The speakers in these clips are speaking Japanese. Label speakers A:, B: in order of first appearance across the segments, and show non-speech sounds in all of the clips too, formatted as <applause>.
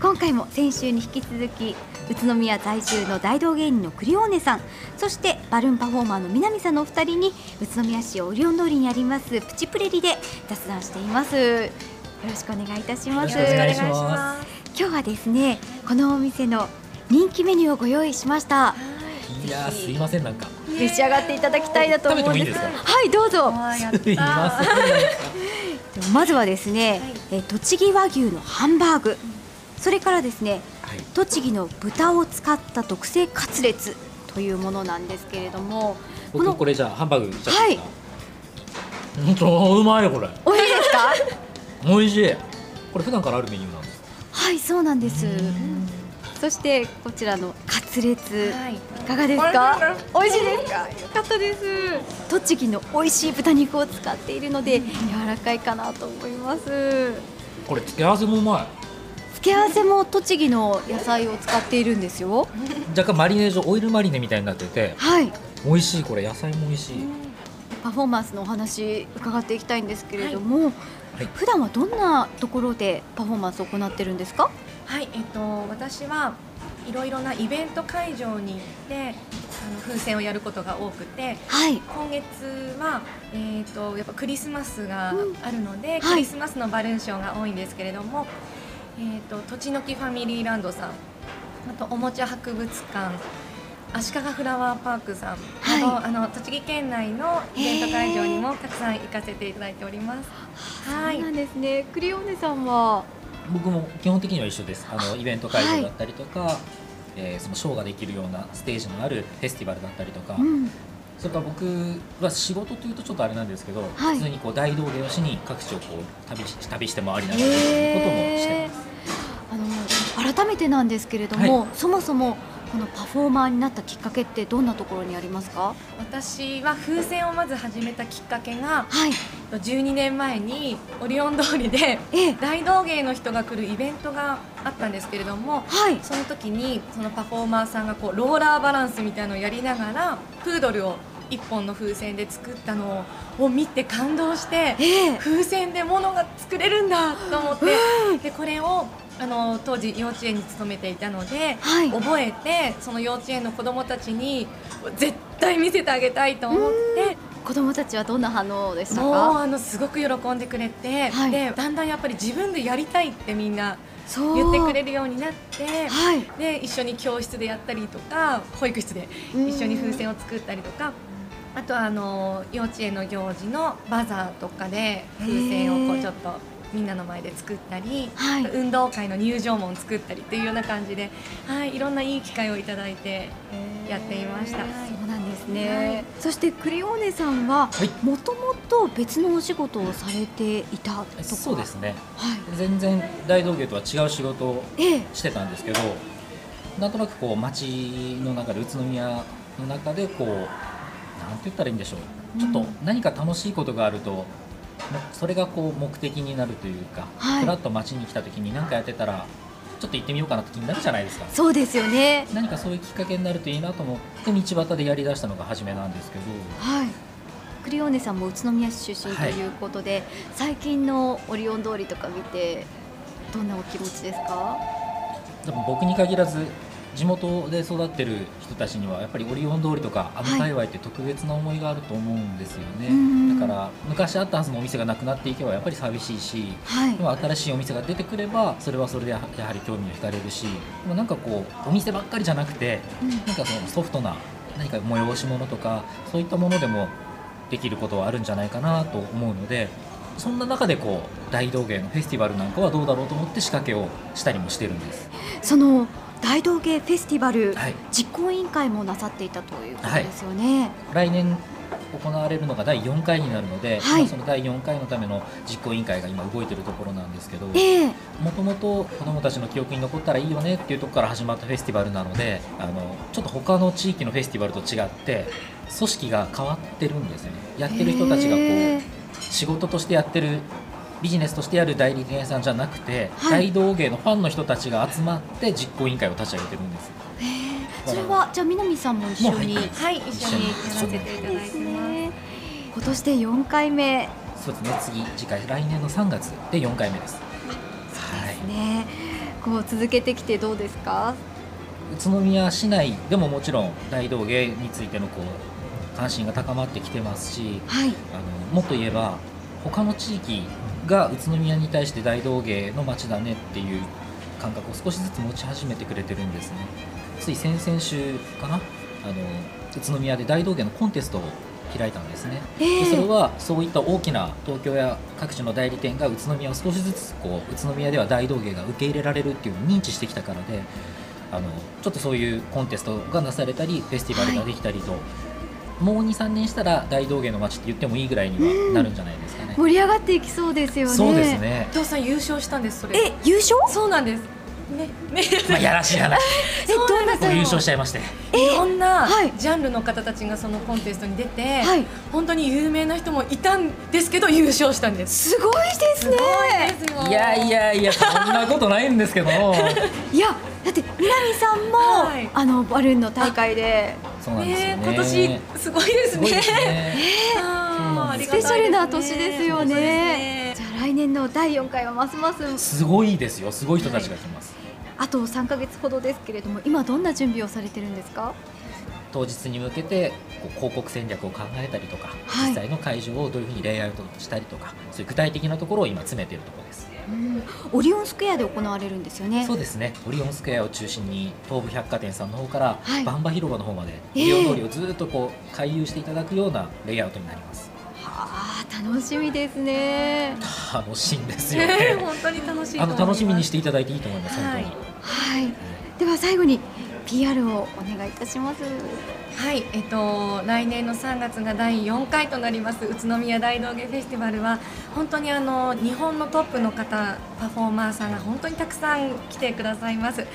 A: 今回も先週に引き続き宇都宮在住の大道芸人のクリオーネさんそしてバルーンパフォーマーの南さんのお二人に宇都宮市オリオン通りにありますプチプレリで雑談しています。よろしくお願いいたします。
B: よろしくお願いします。
A: 今日はですねこのお店の人気メニューをご用意しました。
B: いやーすいませんなんか。
A: 召し上がっていただきたいなと思うんです。
B: いいです
A: はいどうぞ。
B: すいません。<laughs>
A: まずはですね、え栃木和牛のハンバーグそれからですね
B: はい。
A: 栃木の豚を使った特製カツレツというものなんですけれどもこの
B: 僕これじゃあハンバーグいっちゃってい。いですか本当うまいこれ。
A: 美味しいですか？<laughs>
B: 美味しい。これ普段からあるメニューなんですか？
A: はいそうなんです。そしてこちらのカツレツ
C: はい。
A: いかがですか？美味しいですか？よかったです。栃木の美味しい豚肉を使っているので柔らかいかなと思います。
B: これ付け合わせもうま
A: 付け合わせも栃木の野菜を使っているんですよ。
B: い若干マリネーションオイルマリネみたいになってて
A: はい。
B: 美味しいこれ野菜も美味しい。
A: パフォーマンスのお話伺っていきたいんですけれども、
B: はい。
A: 普段はどんなところでパフォーマンスを行ってるんですか？
C: はい、えっと、私はいろいろなイベント会場に行ってあの風船をやることが多くて
A: はい。
C: 今月は、えっとやっぱクリスマスがあるので、
A: はい。
C: クリスマスのバルーンショーが多いんですけれども、えっととちのきファミリーランドさん。あとおもちゃ博物館。足利フラワーパークさん。など、
A: はい。
C: あの栃木県内のイベント会場にもたくさん行かせていただいております。はい
A: そうなんですね。クリオーネさんは？
B: 僕も基本的には一緒です。あのイベント会場だったりとか、えーそのショーができるようなステージのあるフェスティバルだったりとか、
A: うん。
B: それから僕は仕事というとちょっとあれなんですけど、
A: はい。
B: 普通にこう大道芸をしに各地をこう旅し旅して回りながらということもして
A: へ
B: ます。
A: 改めてなんですけれども、
B: は
A: そもそもこのパフォーマーになったきっかけってどんなところにありますか？
C: 私は風船をまず始めたきっかけが
A: はい。
C: 12年前にオリオン通りで
A: ええ。
C: 大道芸の人が来るイベントがあったんですけれども
A: はい。
C: その時にそのパフォーマーさんがこうローラーバランスみたいなのをやりながらプードルを1本の風船で作ったのを見て感動して
A: ええ。
C: 風船で物が作れるんだと思ってでこれをあの当時幼稚園に勤めていたので、
A: はい。
C: 覚えてその幼稚園の子どもたちに絶対見せてあげたいと思って
A: 子供たちはどんな反応でした
C: もう
A: か
C: あのすごく喜んでくれて、
A: はい。
C: でだんだんやっぱり自分でやりたいってみんな
A: そう。
C: 言ってくれるようになって。
A: はい。
C: で一緒に教室でやったりとか保育室で
A: うん。
C: 一緒に風船を作ったりとかあとはあの幼稚園の行事のバザーとかで風船をこうちょっとみんなの前で作ったり、
A: はい。
C: 運動会の入場門作ったりっていうような感じで、はい、いろんないい機会をいただいてやっていました。
A: そうなんですね、
C: はい。
A: そしてクリオーネさんは
B: はい。
A: もともと別のお仕事をされていたとか？
B: そうですね。
A: はい。
B: 全然大道芸とは違う仕事を
A: ええ。
B: してたんですけどなんとなくこう街の中で宇都宮の中でこうなんて言ったらいいんでしょう。ちょっと何か楽しいことがあるとそれがこう目的になるというか、
A: はい。
B: ふらっと街に来た時に何かやってたらちょっと行ってみようかなって気になるじゃないですか。
A: そうですよね。
B: 何かそういうきっかけになるといいなと思って道端でやりだしたのが初めなんですけど。
A: はい。クリオーネさんも宇都宮市出身ということで、最近のオリオン通りとか見てどんなお気持ちですか？
B: 多分僕に限らず地元で育ってる人たちにはやっぱりオリオン通りとかあの界隈って特別な思いがあると思うんですよね、
A: うん。
B: だから昔あったはずのお店がなくなっていけばやっぱり寂しいし
A: はい。
B: でも新しいお店が出てくればそれはそれでややはり興味を惹かれるしでもなんかこうお店ばっかりじゃなくて
A: うん。
B: なんかそのソフトな何か催し物とかそういったものでもできることはあるんじゃないかなと思うのでそんな中でこう大道芸のフェスティバルなんかはどうだろうと思って仕掛けをしたりもしてるんです。
A: その大道芸フェスティバル、
B: はい。
A: 実行委員会もなさっていたということですよね、
B: 来年行われるのが第4回になるので、
A: はい。
B: 今その第4回のための実行委員会が今動いているところなんですけど
A: ええ。
B: もともと子どもたちの記憶に残ったらいいよねっていうところから始まったフェスティバルなのであのちょっと他の地域のフェスティバルと違って組織が変わってるんですよね。やってる人たちがこう仕事としてやってるビジネスとしてやる代理店さんじゃなくて、
A: はい。
B: 大道芸のファンの人たちが集まって実行委員会を立ち上げてるんです。
A: それはじゃあ南さんも一緒に、
C: はい、一緒にやらせていただいてます。
A: ね今年で4回目。
B: そうですね。次次回来年の3月で4回目です。はい。
A: ねこう続けてきてどうですか？
B: 宇都宮市内でももちろん大道芸についてのこう関心が高まってきてますし
A: はい。
B: あのもっと言えば他の地域が宇都宮に対して大道芸の街だねっていう感覚を少しずつ持ち始めてくれてるんですね。つい先々週かな？あの宇都宮で大道芸のコンテストを開いたんですね。
A: ええ
B: でそれはそういった大きな東京や各地の代理店が宇都宮を少しずつこう宇都宮では大道芸が受け入れられるっていうのを認知してきたからであのちょっとそういうコンテストがなされたりフェスティバルができたりと、もう23年したら大道芸の街って言ってもいいぐらいにはなるんじゃないですか。ね。
A: 盛り上がっていきそうですよね。
B: そうですね。
C: 伊藤さん優勝したんですそれ
A: え優勝？
C: そうなんです。ねね。
B: まあ、やらしい話。<laughs>
A: えどうな
B: 優勝しちゃいまして。
C: いろんな
A: はい。
C: ジャンルの方たちがそのコンテストに出て、
A: はい。
C: 本当に有名な人もいたんですけど優勝したんです。
A: すごいですね。
C: ですよ
B: いやいやいやそんなことないんですけど。も <laughs>
A: いやだって南さんも、
C: はい。
A: あのバルーンの大会で。
B: そうなんですよね。
C: ね今年すごいです
B: すごい
C: ね。
B: ですね。<laughs>
C: あー
A: スペシャルな年ですよね。
C: です
A: じゃあ来年の第4回はますます。
B: すごいですよすごい人たちが来ます、
A: あと3ヶ月ほどですけれども今どんな準備をされてるんですか？
B: 当日に向けてこう広告戦略を考えたりとか、
A: はい。
B: 実際の会場をどういうふうにレイアウトしたりとかそういう具体的なところを今詰めているところです。
A: うん。オリオンスクエアで行われるんですよね。
B: そうですね。オリオンスクエアを中心に東武百貨店さんの方から、
A: はい。
B: バンバ広場の方まで
A: ええ
B: オリオン通りをずっとこう回遊していただくようなレイアウトになります。
A: はあ楽しみですね。
B: 楽しいんですよ
C: ね。
B: ね <laughs>
C: 本当に楽しいと
B: あ。の楽しみにしていただいていいと思います、
C: はい。
B: 本
A: はい。では最後に PR をお願いいたします。
C: はい、えっと来年の3月が第4回となります宇都宮大道芸フェスティバルは本当にあの日本のトップの方パフォーマーさんが本当にたくさん来てくださいます。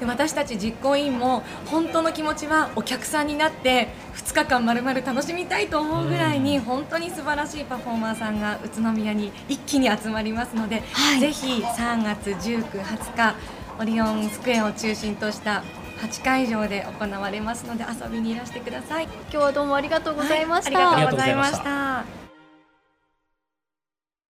C: で私たち実行委員も本当の気持ちはお客さんになって2日間まるまる楽しみたいと思うぐらいに
B: うん。
C: 本当に素晴らしいパフォーマーさんが宇都宮に一気に集まりますので、
A: はい。
C: ぜひ3月19、20日オリオンスクエアを中心とした8会場で行われますので遊びにいらしてください。
A: 今日はどうもありがとうございました、
C: はいありがとうございま
B: ありがとうございま
C: した。